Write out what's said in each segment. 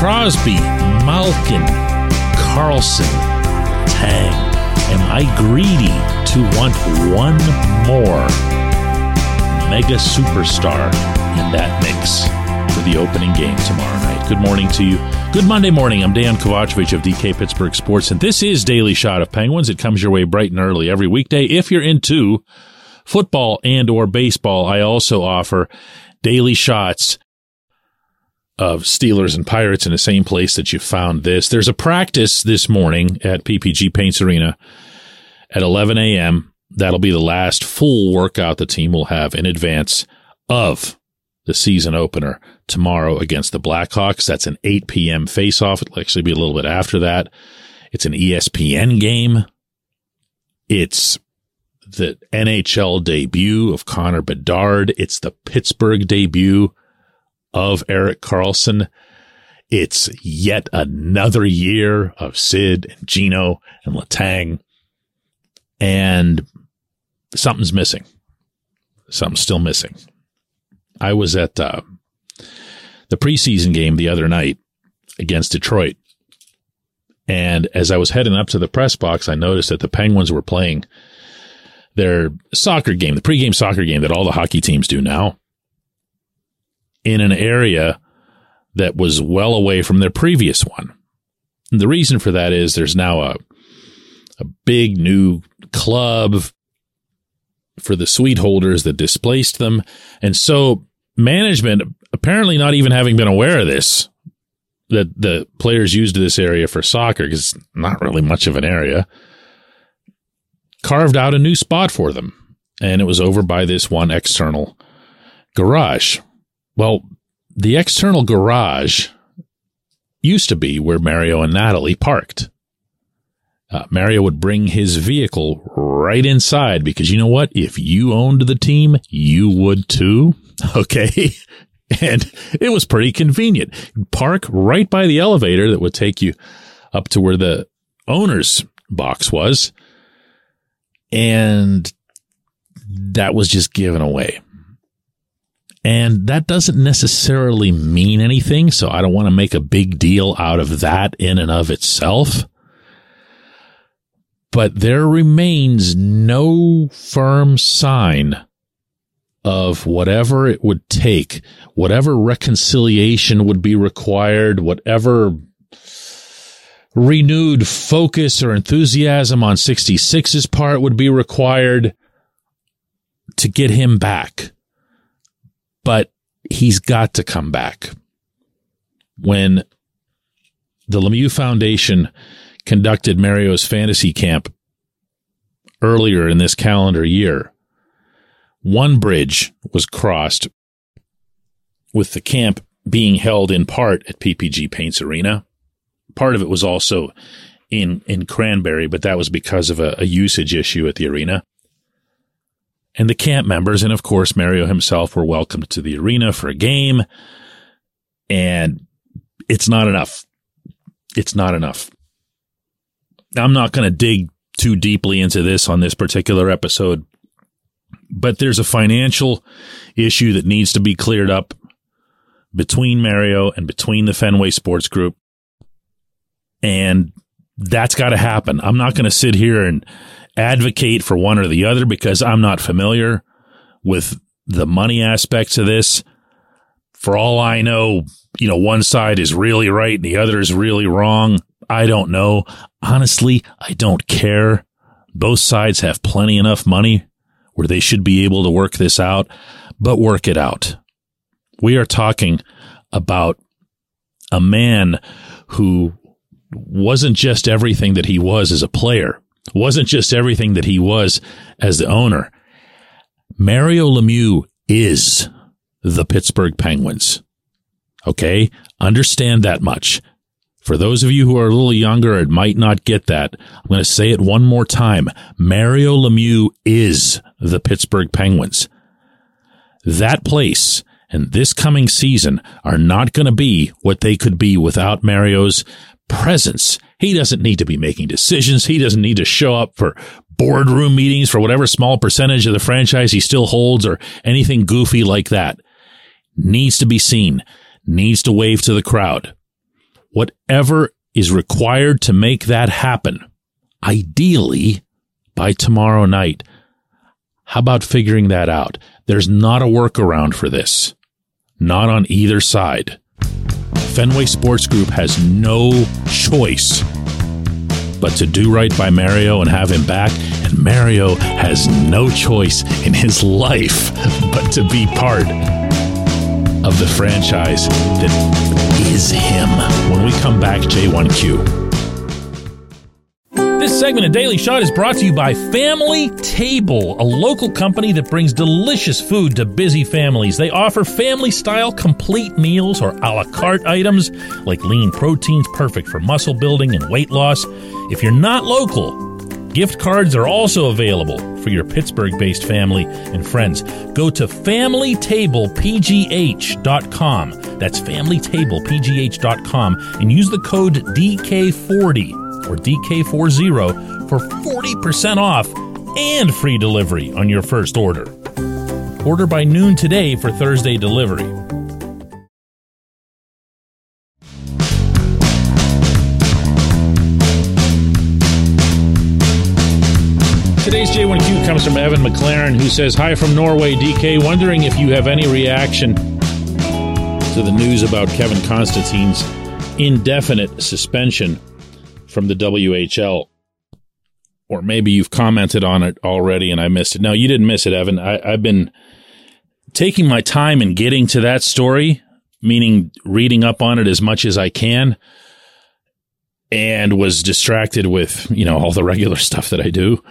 Crosby, Malkin, Karlsson, Tang. Am I greedy to want one more mega superstar in that mix for the opening game tomorrow night? Good morning to you. Good Monday morning. I'm Dejan Kovacevic of DK Pittsburgh Sports, and this is Daily Shot of Penguins. It comes your way bright and early every weekday. If you're into football and or baseball, I also offer daily shots of Steelers and Pirates in the same place that you found this. There's a practice this morning at PPG Paints Arena at 11 a.m. That'll be the last full workout the team will have in advance of the season opener tomorrow against the Blackhawks. That's an 8 p.m. faceoff. It'll actually be a little bit after that. It's an ESPN game. It's the NHL debut of Connor Bedard. It's the Pittsburgh debut of Erik Karlsson. It's yet another year of Sid and Gino and Letang. And something's missing. Something's still missing. I was at uh, the preseason game the other night against Detroit. And as I was heading up to the press box, I noticed that the Penguins were playing their soccer game, the pregame soccer game that all the hockey teams do now in an area that was well away from their previous one. And the reason for that is there's now a a big new club for the suite holders that displaced them. And so management apparently not even having been aware of this that the players used this area for soccer because it's not really much of an area carved out a new spot for them and it was over by this one external garage well, the external garage used to be where Mario and Natalie parked. Uh, Mario would bring his vehicle right inside because you know what? If you owned the team, you would too. Okay. and it was pretty convenient. Park right by the elevator that would take you up to where the owner's box was. And that was just given away. And that doesn't necessarily mean anything. So I don't want to make a big deal out of that in and of itself. But there remains no firm sign of whatever it would take, whatever reconciliation would be required, whatever renewed focus or enthusiasm on 66's part would be required to get him back but he's got to come back. When the Lemieux Foundation conducted Mario's fantasy camp earlier in this calendar year, one bridge was crossed with the camp being held in part at PPG Paints Arena. Part of it was also in, in Cranberry, but that was because of a, a usage issue at the arena and the camp members, and of course, Mario himself were welcomed to the arena for a game. And it's not enough. It's not enough. I'm not going to dig too deeply into this on this particular episode, but there's a financial issue that needs to be cleared up between Mario and between the Fenway Sports Group. And that's got to happen. I'm not going to sit here and advocate for one or the other because I'm not familiar with the money aspects of this. For all I know, you know, one side is really right and the other is really wrong. I don't know. Honestly, I don't care. Both sides have plenty enough money where they should be able to work this out, but work it out. We are talking about a man who wasn't just everything that he was as a player wasn't just everything that he was as the owner. Mario Lemieux is the Pittsburgh Penguins. Okay. Understand that much. For those of you who are a little younger and might not get that, I'm going to say it one more time. Mario Lemieux is the Pittsburgh Penguins. That place and this coming season are not going to be what they could be without Mario's presence he doesn't need to be making decisions. He doesn't need to show up for boardroom meetings for whatever small percentage of the franchise he still holds or anything goofy like that. Needs to be seen, needs to wave to the crowd. whatever is required to make that happen, ideally by tomorrow night. How about figuring that out? There's not a workaround for this. Not on either side. Fenway Sports Group has no choice but to do right by Mario and have him back. And Mario has no choice in his life but to be part of the franchise that is him. When we come back, J1Q. This segment of Daily Shot is brought to you by Family Table, a local company that brings delicious food to busy families. They offer family style complete meals or a la carte items like lean proteins perfect for muscle building and weight loss. If you're not local, gift cards are also available for your Pittsburgh based family and friends. Go to FamilyTablePGH.com. That's FamilyTablePGH.com and use the code DK40 or DK40 for 40% off and free delivery on your first order. Order by noon today for Thursday delivery. Today's J1Q comes from Evan McLaren, who says, Hi from Norway, DK. Wondering if you have any reaction to the news about Kevin Constantine's indefinite suspension from the WHL. Or maybe you've commented on it already and I missed it. No, you didn't miss it, Evan. I, I've been taking my time and getting to that story, meaning reading up on it as much as I can, and was distracted with, you know, all the regular stuff that I do.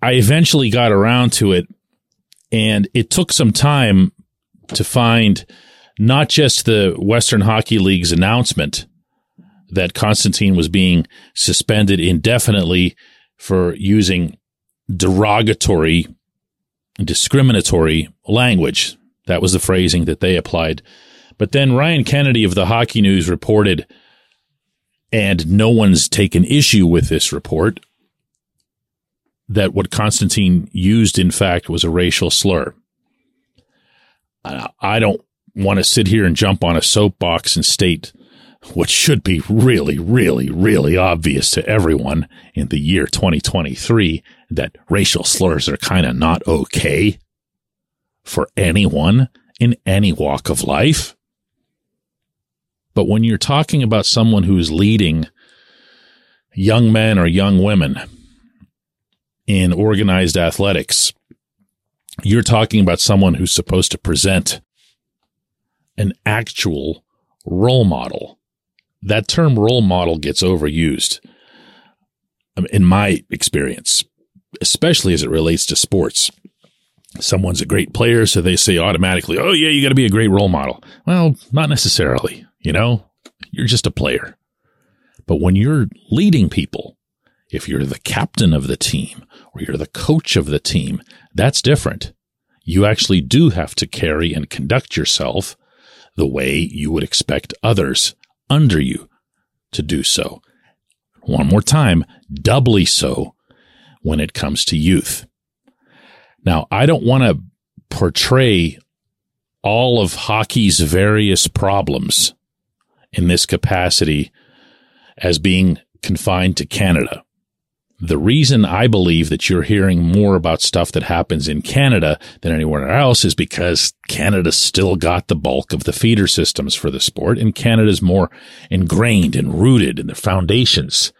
I eventually got around to it, and it took some time to find not just the Western Hockey League's announcement that Constantine was being suspended indefinitely for using derogatory, discriminatory language. That was the phrasing that they applied. But then Ryan Kennedy of the Hockey News reported, and no one's taken issue with this report, that what Constantine used, in fact, was a racial slur. I don't want to sit here and jump on a soapbox and state what should be really, really, really obvious to everyone in the year 2023 that racial slurs are kind of not okay for anyone in any walk of life. But when you're talking about someone who's leading young men or young women in organized athletics, you're talking about someone who's supposed to present an actual role model that term role model gets overused um, in my experience, especially as it relates to sports. Someone's a great player, so they say automatically, oh, yeah, you got to be a great role model. Well, not necessarily. You know, you're just a player. But when you're leading people, if you're the captain of the team or you're the coach of the team, that's different. You actually do have to carry and conduct yourself the way you would expect others under you to do so. One more time, doubly so when it comes to youth. Now, I don't want to portray all of hockey's various problems in this capacity as being confined to Canada. The reason I believe that you're hearing more about stuff that happens in Canada than anywhere else is because Canada still got the bulk of the feeder systems for the sport and Canada's more ingrained and rooted in the foundations.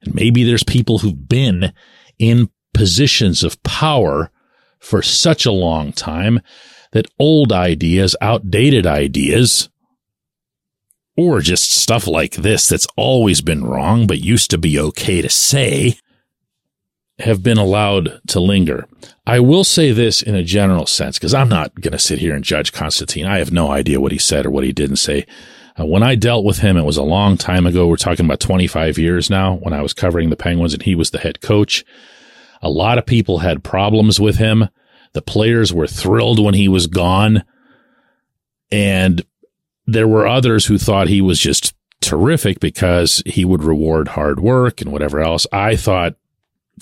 And maybe there's people who've been in positions of power for such a long time that old ideas, outdated ideas, or just stuff like this that's always been wrong but used to be okay to say have been allowed to linger. I will say this in a general sense, because I'm not going to sit here and judge Constantine. I have no idea what he said or what he didn't say. Uh, when I dealt with him, it was a long time ago. We're talking about 25 years now when I was covering the Penguins and he was the head coach. A lot of people had problems with him. The players were thrilled when he was gone. And there were others who thought he was just terrific because he would reward hard work and whatever else. I thought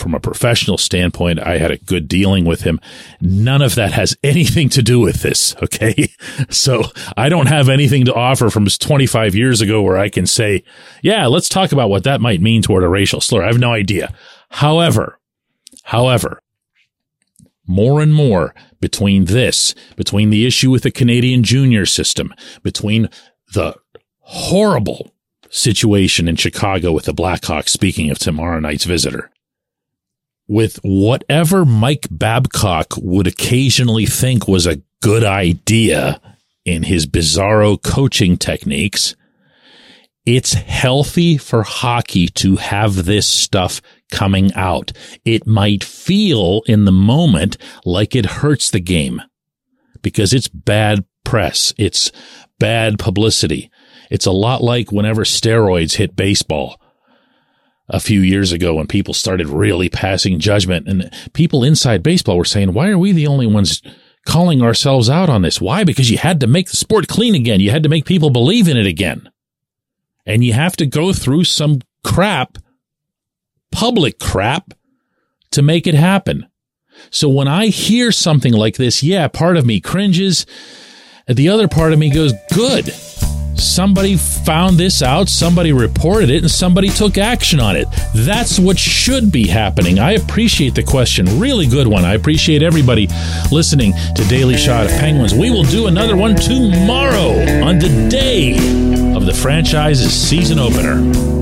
from a professional standpoint, I had a good dealing with him. None of that has anything to do with this. Okay. So I don't have anything to offer from 25 years ago where I can say, yeah, let's talk about what that might mean toward a racial slur. I have no idea. However, however, more and more between this, between the issue with the Canadian junior system, between the horrible situation in Chicago with the Blackhawks, speaking of tomorrow night's visitor, with whatever Mike Babcock would occasionally think was a good idea in his bizarro coaching techniques, it's healthy for hockey to have this stuff coming out. It might feel in the moment like it hurts the game because it's bad press. It's bad publicity. It's a lot like whenever steroids hit baseball a few years ago when people started really passing judgment and people inside baseball were saying, why are we the only ones calling ourselves out on this? Why? Because you had to make the sport clean again. You had to make people believe in it again. And you have to go through some crap, public crap to make it happen. So when I hear something like this, yeah, part of me cringes. The other part of me goes, good somebody found this out, somebody reported it, and somebody took action on it. That's what should be happening. I appreciate the question. Really good one. I appreciate everybody listening to Daily Shot of Penguins. We will do another one tomorrow on the day of the franchise's season opener.